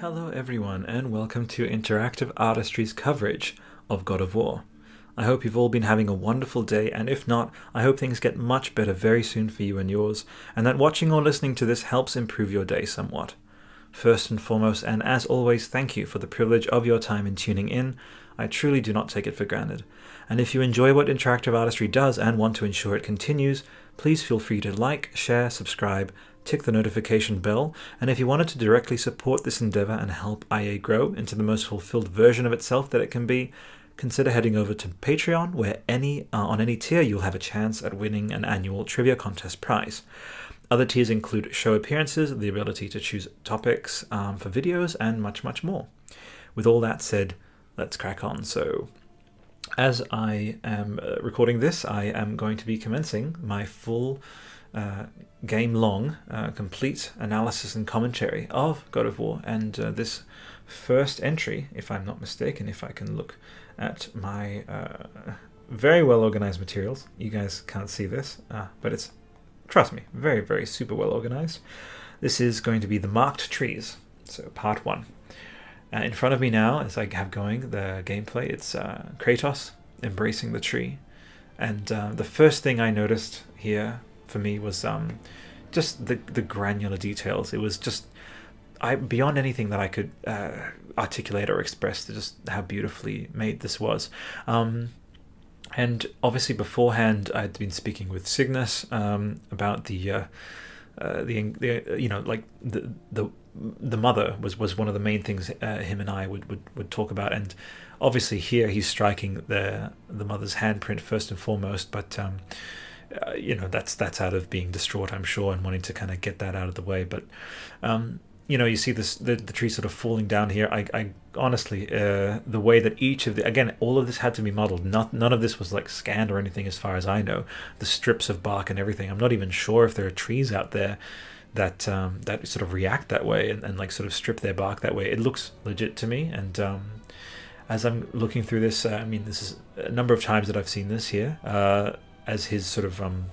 Hello, everyone, and welcome to Interactive Artistry's coverage of God of War. I hope you've all been having a wonderful day, and if not, I hope things get much better very soon for you and yours, and that watching or listening to this helps improve your day somewhat. First and foremost, and as always, thank you for the privilege of your time in tuning in. I truly do not take it for granted. And if you enjoy what Interactive Artistry does and want to ensure it continues, please feel free to like, share, subscribe, tick the notification bell, and if you wanted to directly support this endeavor and help IA grow into the most fulfilled version of itself that it can be, consider heading over to Patreon, where any uh, on any tier you'll have a chance at winning an annual trivia contest prize. Other tiers include show appearances, the ability to choose topics um, for videos, and much, much more. With all that said, let's crack on. So, as I am uh, recording this, I am going to be commencing my full uh, game long, uh, complete analysis and commentary of God of War. And uh, this first entry, if I'm not mistaken, if I can look at my uh, very well organized materials, you guys can't see this, uh, but it's, trust me, very, very super well organized. This is going to be the marked trees, so part one. Uh, in front of me now, as I have going the gameplay, it's Kratos embracing the tree. And the first thing I noticed here for me was um, just the the granular details. It was just I beyond anything that I could uh, articulate or express just how beautifully made this was. Um, and obviously beforehand, I'd been speaking with Cygnus um, about the, uh, uh, the the you know like the the the mother was was one of the main things uh, him and I would, would would talk about, and obviously here he's striking the the mother's handprint first and foremost, but. Um, uh, you know that's that's out of being distraught, I'm sure, and wanting to kind of get that out of the way. But um, you know, you see this the, the tree sort of falling down here. I, I honestly, uh, the way that each of the again, all of this had to be modeled. Not none of this was like scanned or anything, as far as I know. The strips of bark and everything. I'm not even sure if there are trees out there that um, that sort of react that way and, and like sort of strip their bark that way. It looks legit to me, and um, as I'm looking through this, uh, I mean, this is a number of times that I've seen this here. Uh, as his sort of um,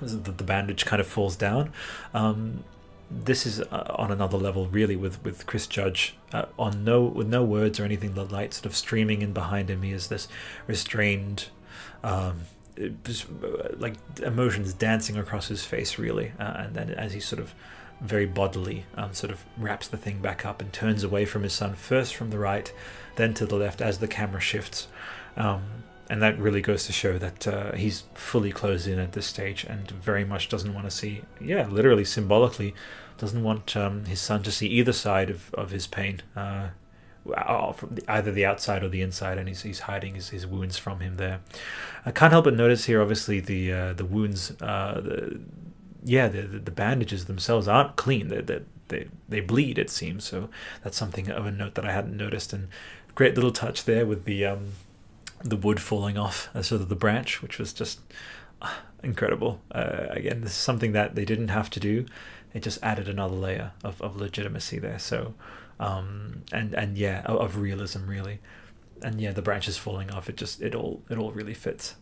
the, bandage kind of falls down. Um, this is uh, on another level, really, with with Chris Judge uh, on no with no words or anything. The light sort of streaming in behind him. He is this restrained, um, uh, like emotions dancing across his face, really. Uh, and then as he sort of very bodily um, sort of wraps the thing back up and turns away from his son, first from the right, then to the left as the camera shifts. Um, and that really goes to show that uh, he's fully closed in at this stage and very much doesn't want to see yeah literally symbolically doesn't want um, his son to see either side of, of his pain uh, either the outside or the inside and he's, he's hiding his, his wounds from him there. I can't help but notice here obviously the uh, the wounds uh, the, yeah the, the bandages themselves aren't clean. They, they, they, they bleed it seems. So that's something of a note that i hadn't noticed. And great little touch there with the um, the wood falling off as sort of the branch, which was just uh, incredible. Uh, again, this is something that they didn't have to do. It just added another layer of, of legitimacy there. So, um, and and yeah, of, of realism really. And yeah, the branches falling off. It just it all it all really fits.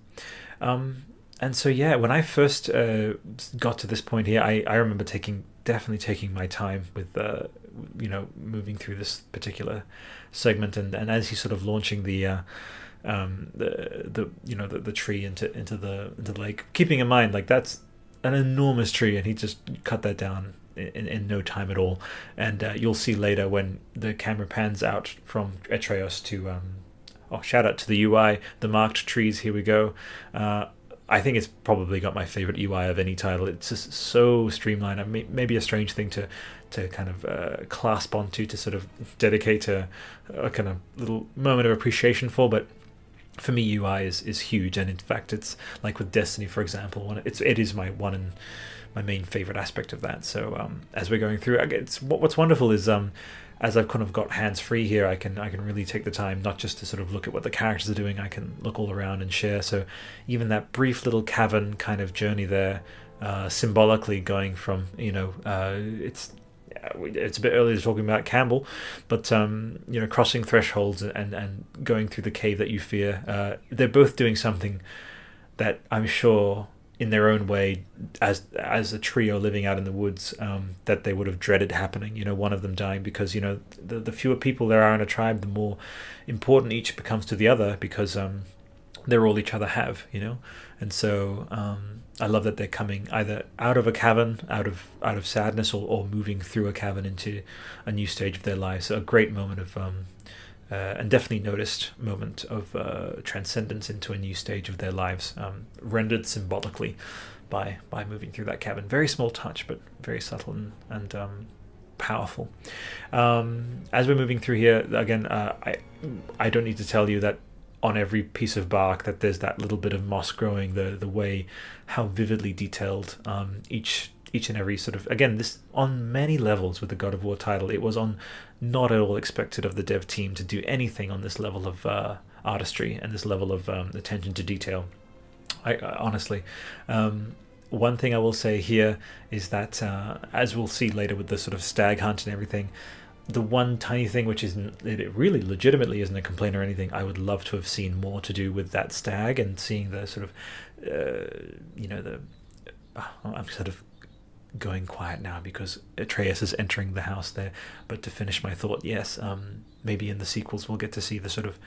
Um, and so yeah, when I first uh, got to this point here, I, I remember taking definitely taking my time with uh, you know moving through this particular segment, and and as he's sort of launching the uh, um, the the you know the, the tree into into the into the lake. Keeping in mind, like that's an enormous tree, and he just cut that down in, in no time at all. And uh, you'll see later when the camera pans out from Atreus to um, oh shout out to the UI, the marked trees. Here we go. Uh, I think it's probably got my favorite UI of any title. It's just so streamlined. I mean, maybe a strange thing to to kind of uh, clasp onto to sort of dedicate a, a kind of little moment of appreciation for, but for me UI is, is huge. And in fact it's like with Destiny for example one it's it is my one and my main favorite aspect of that. So um, as we're going through it's what, what's wonderful is um, as I've kind of got hands free here I can I can really take the time not just to sort of look at what the characters are doing. I can look all around and share. So even that brief little cavern kind of journey there uh, symbolically going from you know uh, it's it's a bit early to talking about Campbell, but um, you know, crossing thresholds and and going through the cave that you fear. Uh, they're both doing something that I'm sure in their own way, as as a trio living out in the woods, um, that they would have dreaded happening. You know, one of them dying because you know the the fewer people there are in a tribe, the more important each becomes to the other because um, they're all each other have. You know, and so um, I love that they're coming either out of a cavern, out of out of sadness, or, or moving through a cavern into a new stage of their lives. So a great moment of um, uh, and definitely noticed moment of uh, transcendence into a new stage of their lives, um, rendered symbolically by by moving through that cabin. Very small touch, but very subtle and, and um, powerful. Um, as we're moving through here, again, uh, I I don't need to tell you that on every piece of bark that there's that little bit of moss growing. The the way how vividly detailed um, each each and every sort of again this on many levels with the God of War title. It was on not at all expected of the dev team to do anything on this level of uh, artistry and this level of um, attention to detail. I, I honestly. Um, one thing I will say here is that, uh, as we'll see later with the sort of stag hunt and everything, the one tiny thing which isn't it really legitimately isn't a complaint or anything i would love to have seen more to do with that stag and seeing the sort of uh, you know the uh, i'm sort of going quiet now because Atreus is entering the house there. But to finish my thought, yes, um, maybe in the sequels we'll get to see the sort of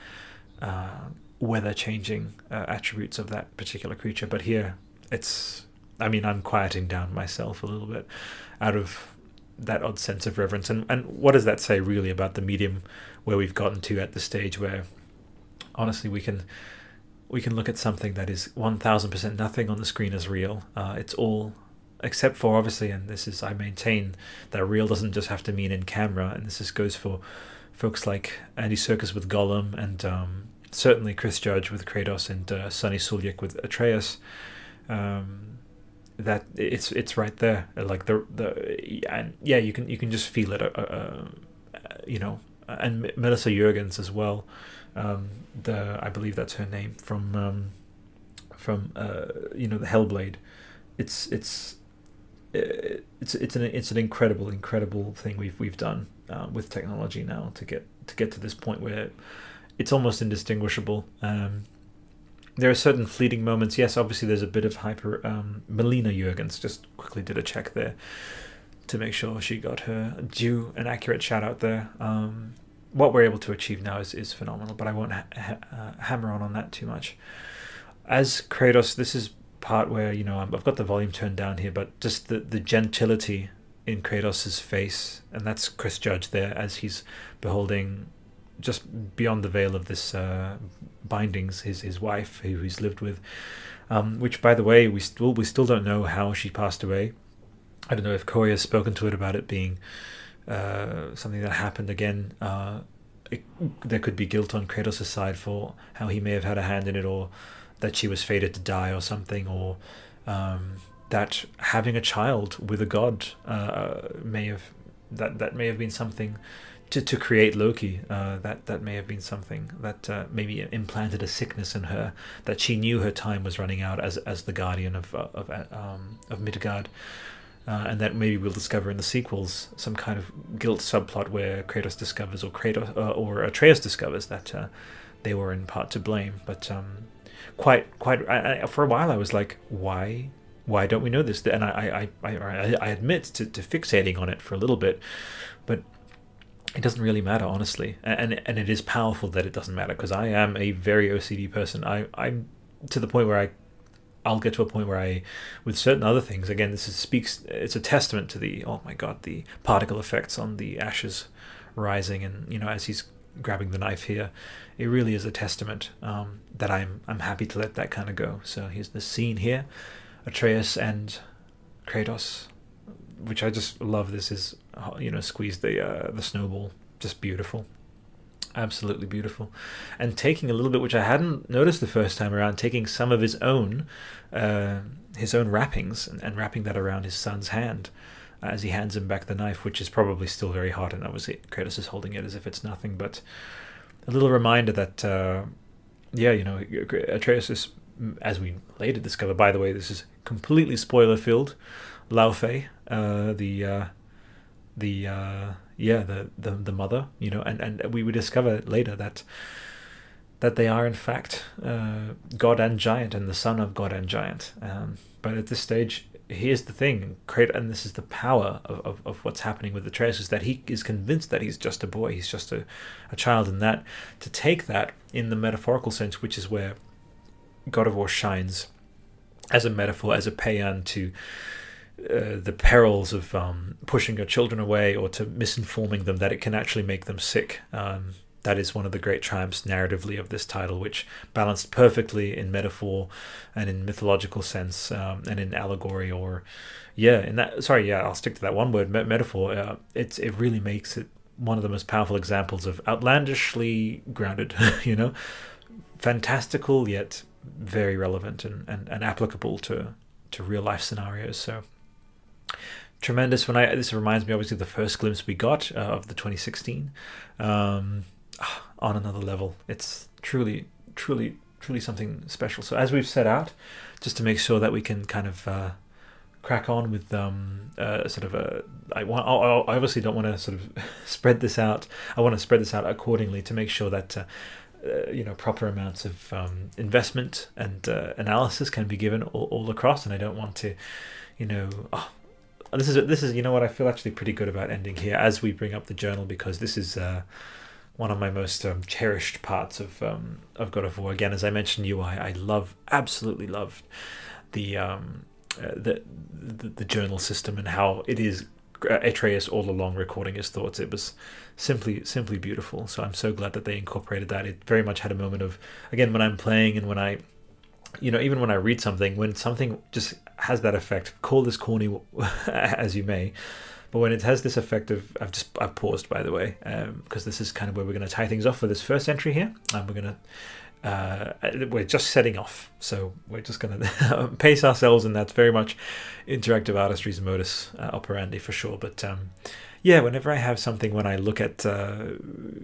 uh, weather changing uh, attributes of that particular creature. But here, it's, I mean, I'm quieting down myself a little bit out of that odd sense of reverence. And, and what does that say really about the medium where we've gotten to at the stage where honestly we can we can look at something that is 1000% nothing on the screen as real. Uh, it's all except for obviously, and this is I maintain that real doesn't just have to mean in camera, and this just goes for folks like Andy Serkis with Gollum, and um, certainly Chris Judge with Kratos, and uh, Sunny Suljic with Atreus. Um, that it's it's right there, like the the and yeah, you can you can just feel it, uh, uh, you know, and Melissa Juergens as well. Um, the I believe that's her name from um, from uh, you know the Hellblade. It's it's it's it's an it's an incredible incredible thing we've we've done uh, with technology now to get to get to this point where it's almost indistinguishable. Um, there are certain fleeting moments. Yes, obviously there's a bit of hyper. Um, Melina Juergens just quickly did a check there to make sure she got her due and accurate shout out there. Um, what we're able to achieve now is, is phenomenal, but I won't ha- ha- uh, hammer on on that too much. As Kratos, this is part where you know I've got the volume turned down here, but just the the gentility in Kratos's face, and that's Chris Judge there as he's beholding just beyond the veil of this uh, bindings his his wife who he's lived with, um, which by the way we still we still don't know how she passed away. I don't know if Cory has spoken to it about it being uh, something that happened again. Uh, it, there could be guilt on Kratos' side for how he may have had a hand in it, or that she was fated to die or something, or um, that having a child with a god uh, may have that that may have been something to, to create Loki. Uh, that that may have been something that uh, maybe implanted a sickness in her that she knew her time was running out as as the guardian of uh, of um, of Midgard. Uh, and that maybe we'll discover in the sequels some kind of guilt subplot where Kratos discovers, or Kratos, uh, or Atreus discovers that uh, they were in part to blame. But um, quite quite I, I, for a while I was like, why why don't we know this? And I I, I, I admit to, to fixating on it for a little bit, but it doesn't really matter honestly, and and it is powerful that it doesn't matter because I am a very OCD person. I I'm to the point where I I'll get to a point where I, with certain other things, again, this is, speaks. It's a testament to the oh my god, the particle effects on the ashes rising, and you know as he's grabbing the knife here, it really is a testament um, that I'm I'm happy to let that kind of go. So here's the scene here, Atreus and Kratos, which I just love. This is you know squeeze the uh, the snowball, just beautiful, absolutely beautiful, and taking a little bit which I hadn't noticed the first time around, taking some of his own uh, his own wrappings and, and wrapping that around his son's hand as he hands him back the knife, which is probably still very hot, and obviously Kratos is holding it as if it's nothing, but a little reminder that, uh, yeah, you know, Atreus is, as we later discover, by the way, this is completely spoiler filled. Laufey, uh, the, uh, the, uh, yeah, the, the, the mother, you know, and, and we would discover later that that they are in fact uh, God and Giant and the son of God and Giant. Um, but at this stage, here's the thing: create, and this is the power of, of, of what's happening with the Atreus is that he is convinced that he's just a boy, he's just a, a child, and that to take that in the metaphorical sense, which is where God of War shines as a metaphor, as a paean to uh, the perils of um, pushing your children away or to misinforming them that it can actually make them sick. Um, that is one of the great triumphs narratively of this title, which balanced perfectly in metaphor and in mythological sense um, and in allegory or, yeah, in that. Sorry, yeah, I'll stick to that one word, me- metaphor. Uh, it's it really makes it one of the most powerful examples of outlandishly grounded, you know, fantastical yet very relevant and, and, and applicable to to real life scenarios. So tremendous. When I this reminds me obviously of the first glimpse we got uh, of the 2016 um, on another level. It's truly, truly, truly something special. So as we've set out, just to make sure that we can kind of uh, crack on with um, uh, sort of a. I want. I obviously don't want to sort of spread this out. I want to spread this out accordingly to make sure that. Uh, uh, you know proper amounts of um, investment and uh, analysis can be given all, all, across and I don't want to you know oh, this is this is you know what I feel actually pretty good about ending here as we bring up the journal because this is uh, one of my most um, cherished parts of um, of God of War again as I mentioned UI I love absolutely love the um, uh, the, the the journal system and how it is Atreus all along recording his thoughts. It was simply simply beautiful. So I'm so glad that they incorporated that. It very much had a moment of again when I'm playing and when I you know even when I read something when something just has that effect. Call this corny as you may. But when it has this effect of, I've just I've paused by the way, because um, this is kind of where we're going to tie things off for this first entry here, and we're going to uh, we're just setting off, so we're just going to pace ourselves, and that's very much interactive artistry's modus uh, operandi for sure. But um, yeah, whenever I have something, when I look at uh,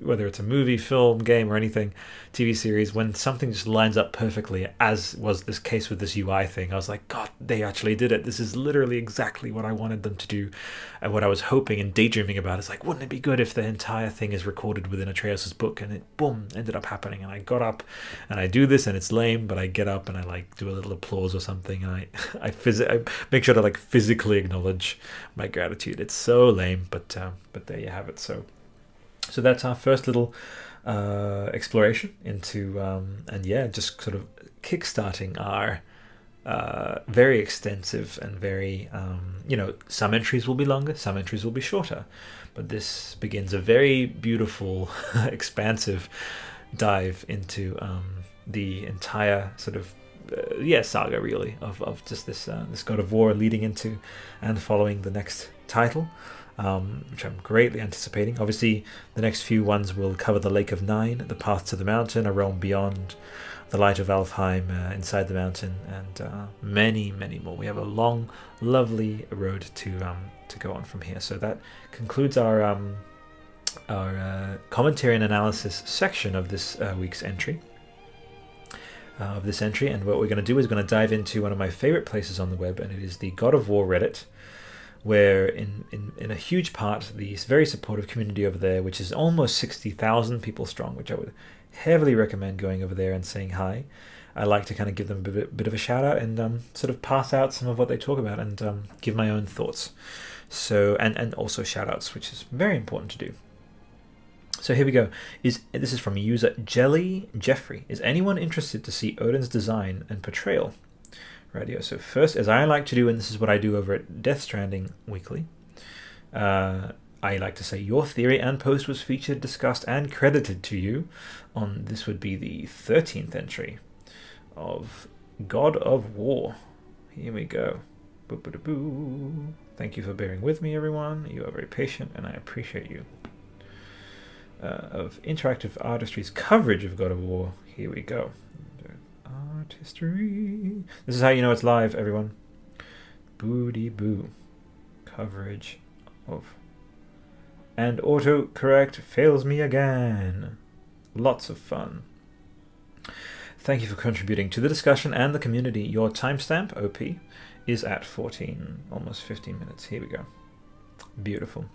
whether it's a movie, film, game, or anything, TV series, when something just lines up perfectly, as was this case with this UI thing, I was like, God, they actually did it. This is literally exactly what I wanted them to do, and what I was hoping and daydreaming about. Is like, wouldn't it be good if the entire thing is recorded within Atreus's book? And it, boom, ended up happening. And I got up, and I do this, and it's lame, but I get up and I like do a little applause or something, and I, I, phys- I make sure to like physically acknowledge my gratitude. It's so lame, but but uh, but there you have it. So so that's our first little uh, exploration into um, and yeah, just sort of kickstarting our uh, very extensive and very um, you know some entries will be longer, some entries will be shorter, but this begins a very beautiful, expansive dive into um, the entire sort of uh, yeah saga really of, of just this uh, this God of War leading into and following the next title um, which I'm greatly anticipating. Obviously, the next few ones will cover the Lake of Nine, the Path to the Mountain, a realm beyond, the Light of Alfheim, uh, inside the mountain, and uh, many, many more. We have a long, lovely road to um, to go on from here. So that concludes our um, our uh, commentary and analysis section of this uh, week's entry. Uh, of this entry, and what we're going to do is going to dive into one of my favorite places on the web, and it is the God of War Reddit where in, in, in a huge part the very supportive community over there, which is almost 60,000 people strong, which I would heavily recommend going over there and saying hi. I like to kind of give them a bit, bit of a shout out and um, sort of pass out some of what they talk about and um, give my own thoughts. So and and also shout outs, which is very important to do. So here we go. Is this is from user Jelly Jeffrey. Is anyone interested to see Odin's design and portrayal? Radio. So first, as I like to do, and this is what I do over at Death Stranding Weekly, uh, I like to say your theory and post was featured, discussed, and credited to you on this would be the 13th entry of God of War. Here we go. Boo, boo, boo. Thank you for bearing with me, everyone. You are very patient, and I appreciate you. Uh, of interactive artistry's coverage of God of War. Here we go art history. This is how you know it's live, everyone. Booty boo. Coverage of. And autocorrect fails me again. Lots of fun. Thank you for contributing to the discussion and the community. Your timestamp, OP, is at 14, almost 15 minutes. Here we go. Beautiful.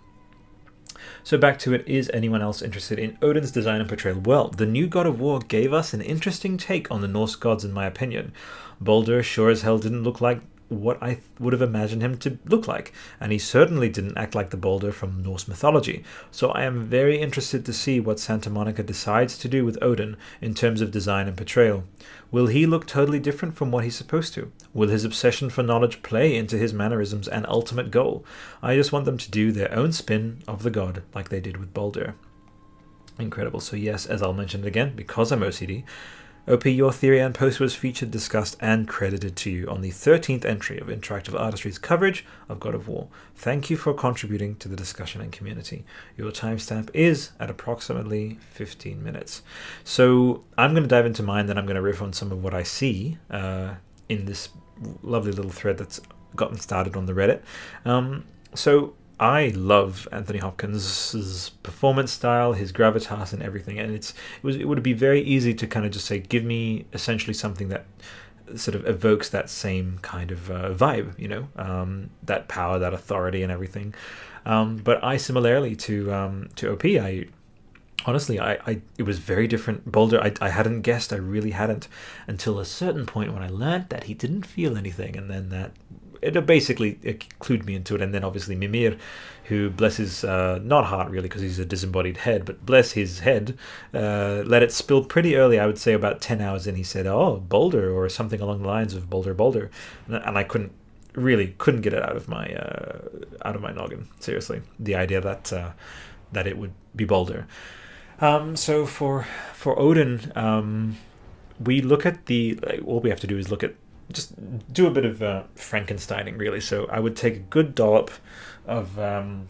So back to it, is anyone else interested in Odin's design and portrayal? Well, the new God of War gave us an interesting take on the Norse gods, in my opinion. Baldur sure as hell didn't look like what I would have imagined him to look like, and he certainly didn't act like the Baldur from Norse mythology. So I am very interested to see what Santa Monica decides to do with Odin in terms of design and portrayal. Will he look totally different from what he's supposed to? Will his obsession for knowledge play into his mannerisms and ultimate goal? I just want them to do their own spin of the god, like they did with Baldur. Incredible. So, yes, as I'll mention it again, because I'm OCD, OP, your theory and post was featured, discussed, and credited to you on the 13th entry of Interactive Artistry's coverage of God of War. Thank you for contributing to the discussion and community. Your timestamp is at approximately 15 minutes. So I'm going to dive into mine, then I'm going to riff on some of what I see uh, in this lovely little thread that's gotten started on the Reddit. Um, so I love Anthony Hopkins' performance style, his gravitas, and everything. And it's it was it would be very easy to kind of just say, give me essentially something that sort of evokes that same kind of uh, vibe, you know, um, that power, that authority, and everything. Um, but I similarly to um, to OP, I honestly, I, I it was very different. Baldur, I, I hadn't guessed, I really hadn't, until a certain point when I learned that he didn't feel anything, and then that it basically clued me into it. And then obviously Mimir, who bless his uh, not heart really because he's a disembodied head, but bless his head, uh, let it spill pretty early. I would say about ten hours in. He said, "Oh, Baldur," or something along the lines of Baldur, Baldur, and I couldn't really couldn't get it out of my uh, out of my noggin. Seriously, the idea that uh, that it would be Baldur. Um, so for for Odin, um, we look at the like, all we have to do is look at just do a bit of uh, Frankensteining, really. So I would take a good dollop of, um,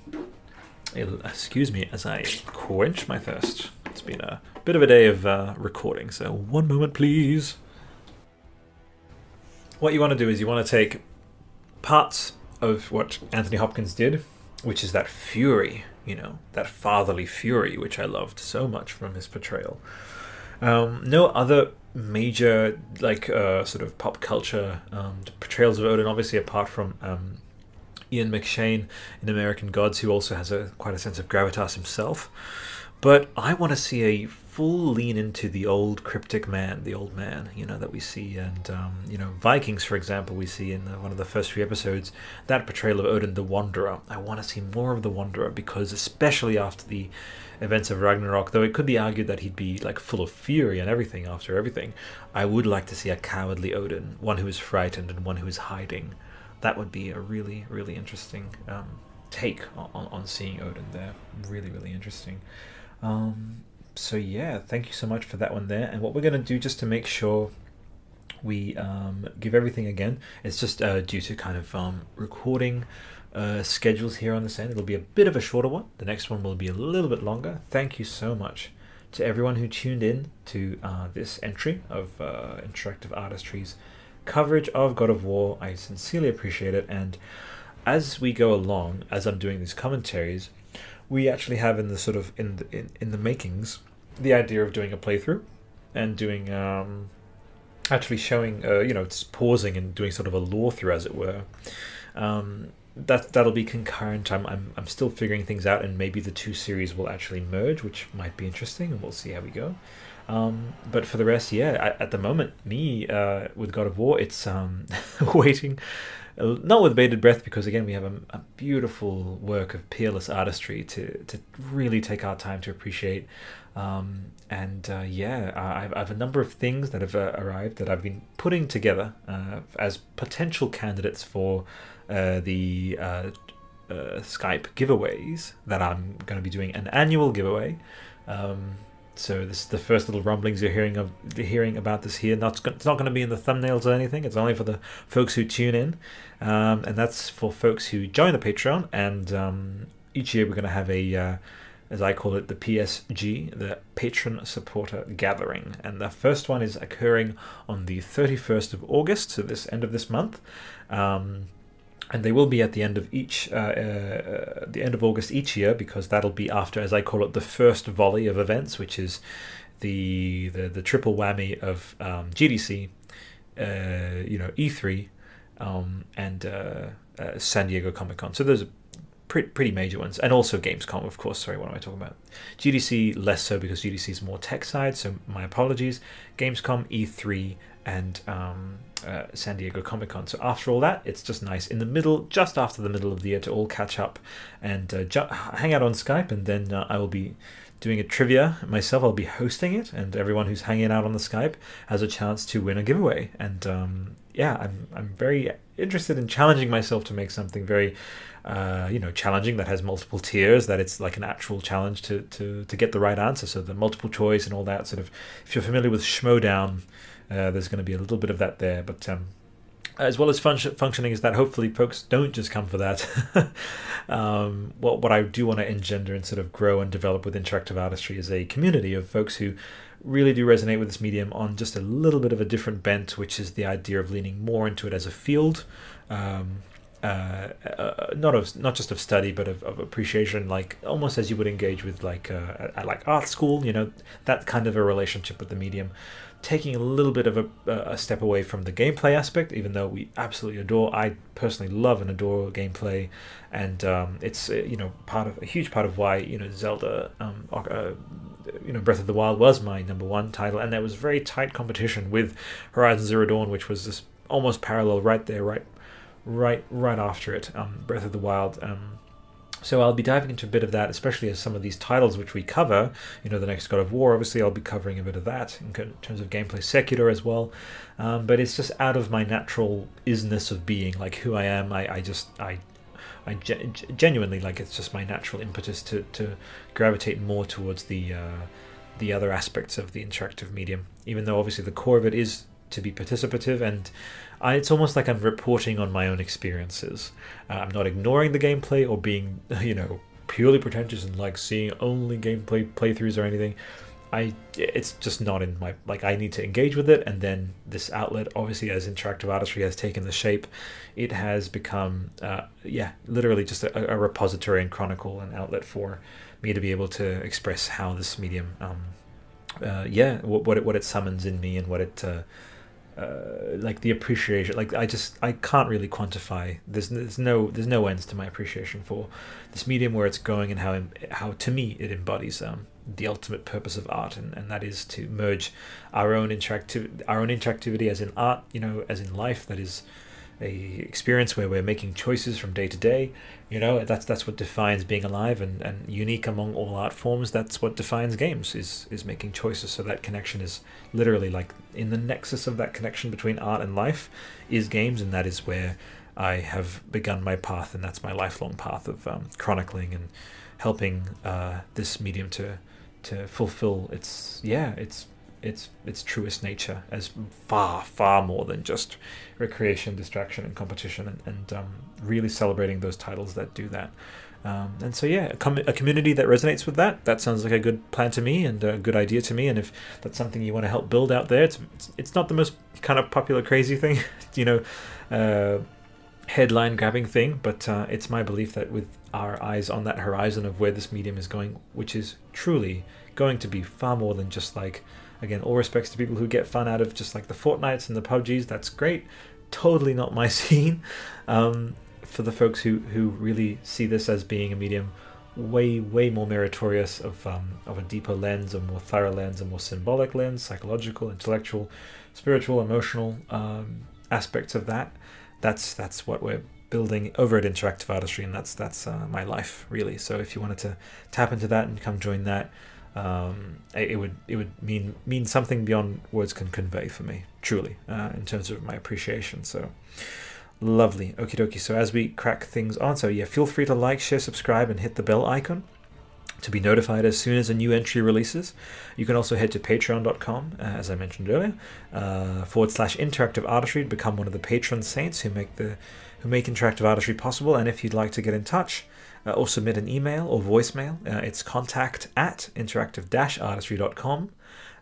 excuse me, as I quench my thirst. It's been a bit of a day of uh, recording, so one moment, please. What you want to do is you want to take parts of what Anthony Hopkins did, which is that fury, you know, that fatherly fury, which I loved so much from his portrayal. Um, no other major like uh, sort of pop culture um, portrayals of Odin, obviously apart from um, Ian McShane in American Gods, who also has a quite a sense of gravitas himself. But I want to see a full lean into the old cryptic man, the old man, you know, that we see. And, um, you know, Vikings, for example, we see in the, one of the first few episodes, that portrayal of Odin the Wanderer. I want to see more of the Wanderer because, especially after the events of Ragnarok, though it could be argued that he'd be like full of fury and everything after everything, I would like to see a cowardly Odin, one who is frightened and one who is hiding. That would be a really, really interesting um, take on, on seeing Odin there. Really, really interesting. Um, so yeah, thank you so much for that one there. And what we're going to do just to make sure we um, give everything again, it's just uh, due to kind of um, recording uh, schedules here on this end. It'll be a bit of a shorter one. The next one will be a little bit longer. Thank you so much to everyone who tuned in to uh, this entry of uh, Interactive Artistry's coverage of God of War. I sincerely appreciate it. And as we go along, as I'm doing these commentaries, we actually have in the sort of in the, in, in the makings the idea of doing a playthrough and doing um, actually showing uh, you know it's pausing and doing sort of a lore through as it were um, that that'll be concurrent. I'm, I'm I'm still figuring things out, and maybe the two series will actually merge, which might be interesting, and we'll see how we go. Um, but for the rest, yeah, at, at the moment, me uh, with God of War, it's um, waiting, not with bated breath, because again, we have a, a, beautiful work of peerless artistry to to really take our time to appreciate. Um, and uh, yeah, I've, I have a number of things that have uh, arrived that I've been putting together uh, as potential candidates for uh, the uh, uh, Skype giveaways that I'm going to be doing an annual giveaway. Um, so this is the first little rumblings you're hearing of hearing about this here. Not it's not going to be in the thumbnails or anything. It's only for the folks who tune in, um, and that's for folks who join the Patreon. And um, each year we're going to have a, uh, as I call it, the PSG, the Patron Supporter Gathering. And the first one is occurring on the 31st of August, so this end of this month. Um, and they will be at the end of each uh, uh, the end of August each year because that'll be after, as I call it, the first volley of events, which is the the, the triple whammy of um, GDC, uh, you know, E3, um, and uh, uh, San Diego Comic Con. So there's pretty, pretty major ones, and also Gamescom, of course. Sorry, what am I talking about? GDC less so because GDC is more tech side, so my apologies. Gamescom, E3, and um, uh, San Diego Comic Con. So after all that, it's just nice in the middle, just after the middle of the year, to all catch up and uh, ju- hang out on Skype, and then uh, I will be doing a trivia myself. I'll be hosting it, and everyone who's hanging out on the Skype has a chance to win a giveaway. And um, yeah, I'm I'm very interested in challenging myself to make something very, uh, you know, challenging that has multiple tiers. That it's like an actual challenge to to to get the right answer. So the multiple choice and all that sort of. If you're familiar with Schmoedown, uh, there's going to be a little bit of that there, but. Um, as well as function, functioning is that hopefully folks don't just come for that. um, what what I do want to engender and sort of grow and develop with interactive artistry is a community of folks who really do resonate with this medium on just a little bit of a different bent, which is the idea of leaning more into it as a field. Um, uh, uh, not of not just of study but of, of appreciation like almost as you would engage with like uh, at like art school you know that kind of a relationship with the medium taking a little bit of a, a step away from the gameplay aspect, even though we absolutely adore. I personally love and adore gameplay, and um, it's uh, you know part of a huge part of why you know Zelda, um, uh, you know Breath of the Wild was my number one title, and there was very tight competition with Horizon Zero Dawn, which was almost parallel right there, right, right, right after it. Um, Breath of the Wild. Um, so I'll be diving into a bit of that, especially as some of these titles which we cover, you know, the next God of War, obviously I'll be covering a bit of that in terms of gameplay, secular as well. Um, but it's just out of my natural isness of being, like who I am. I, I just, I, I genuinely like it's just my natural impetus to, to gravitate more towards the, uh, the other aspects of the interactive medium, even though obviously the core of it is to be participative and I, it's almost like I'm reporting on my own experiences. Uh, I'm not ignoring the gameplay or being, you know, purely pretentious and like seeing only gameplay playthroughs or anything. I it's just not in my like I need to engage with it and then this outlet obviously as interactive artistry has taken the shape it has become uh, yeah literally just a, a, repository and chronicle and outlet for me to be able to express how this medium um, uh, yeah what, what it what it summons in me and what it uh, uh, like the appreciation like i just i can't really quantify. There's, there's no there's no ends to my appreciation for this medium where it's going and how how to me it embodies um, the ultimate purpose of art and, and that is to merge our own interactive our own interactivity as in art you know as in life that is a experience where we're making choices from day to day. You know, that's that's what defines being alive and, and unique among all art forms. That's what defines games is is making choices. So that connection is literally like in the nexus of that connection between art and life is games, and that is where I have begun my path, and that's my lifelong path of um, chronicling and helping uh, this medium to to fulfill its yeah its its its truest nature as far far more than just recreation, distraction, and competition, and, and um, really celebrating those titles that do that. Um, and so yeah, a, com- a, community that resonates with that that sounds like a good plan to me and a good idea to me. And if that's something you want to help build out there, it's it's, it's not the most kind of popular crazy thing, you know. Uh, headline grabbing thing, but uh, it's my belief that with our eyes on that horizon of where this medium is going, which is truly going to be far more than just like Again, all respects to people who get fun out of just like the Fortnites and the PUBGs. That's great. Totally not my scene. Um, for the folks who who really see this as being a medium way way more meritorious of um, of a deeper lens, a more thorough lens, a more symbolic lens, psychological, intellectual, spiritual, emotional um, aspects of that. That's that's what we're building over at Interactive Artistry, and that's that's uh, my life really. So if you wanted to tap into that and come join that, um, it, would it would mean mean something beyond words can convey for me, truly, uh, in terms of my appreciation. So lovely, okie dokie. So as we crack things on, so yeah, feel free to like, share, subscribe, and hit the bell icon to be notified as soon as a new entry releases. You can also head to patreon.com, uh, as I mentioned earlier, uh, forward slash interactive artistry to become one of the patron saints who make the who make interactive artistry possible. And if you'd like to get in touch, uh, or submit an email or voicemail. Uh, it's contact at interactive-artistry.com.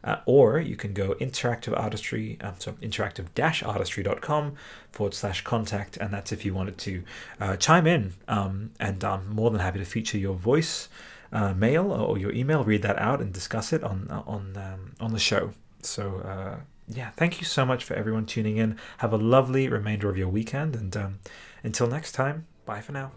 Uh, or you can go interactive artistry, um, so interactive-artistry.com forward slash contact, and that's if you wanted to uh, chime in. Um, and I'm more than happy to feature your voice uh, mail or your email, read that out, and discuss it on uh, on um, on the show. So uh, yeah, thank you so much for everyone tuning in. Have a lovely remainder of your weekend, and um, until next time, bye for now.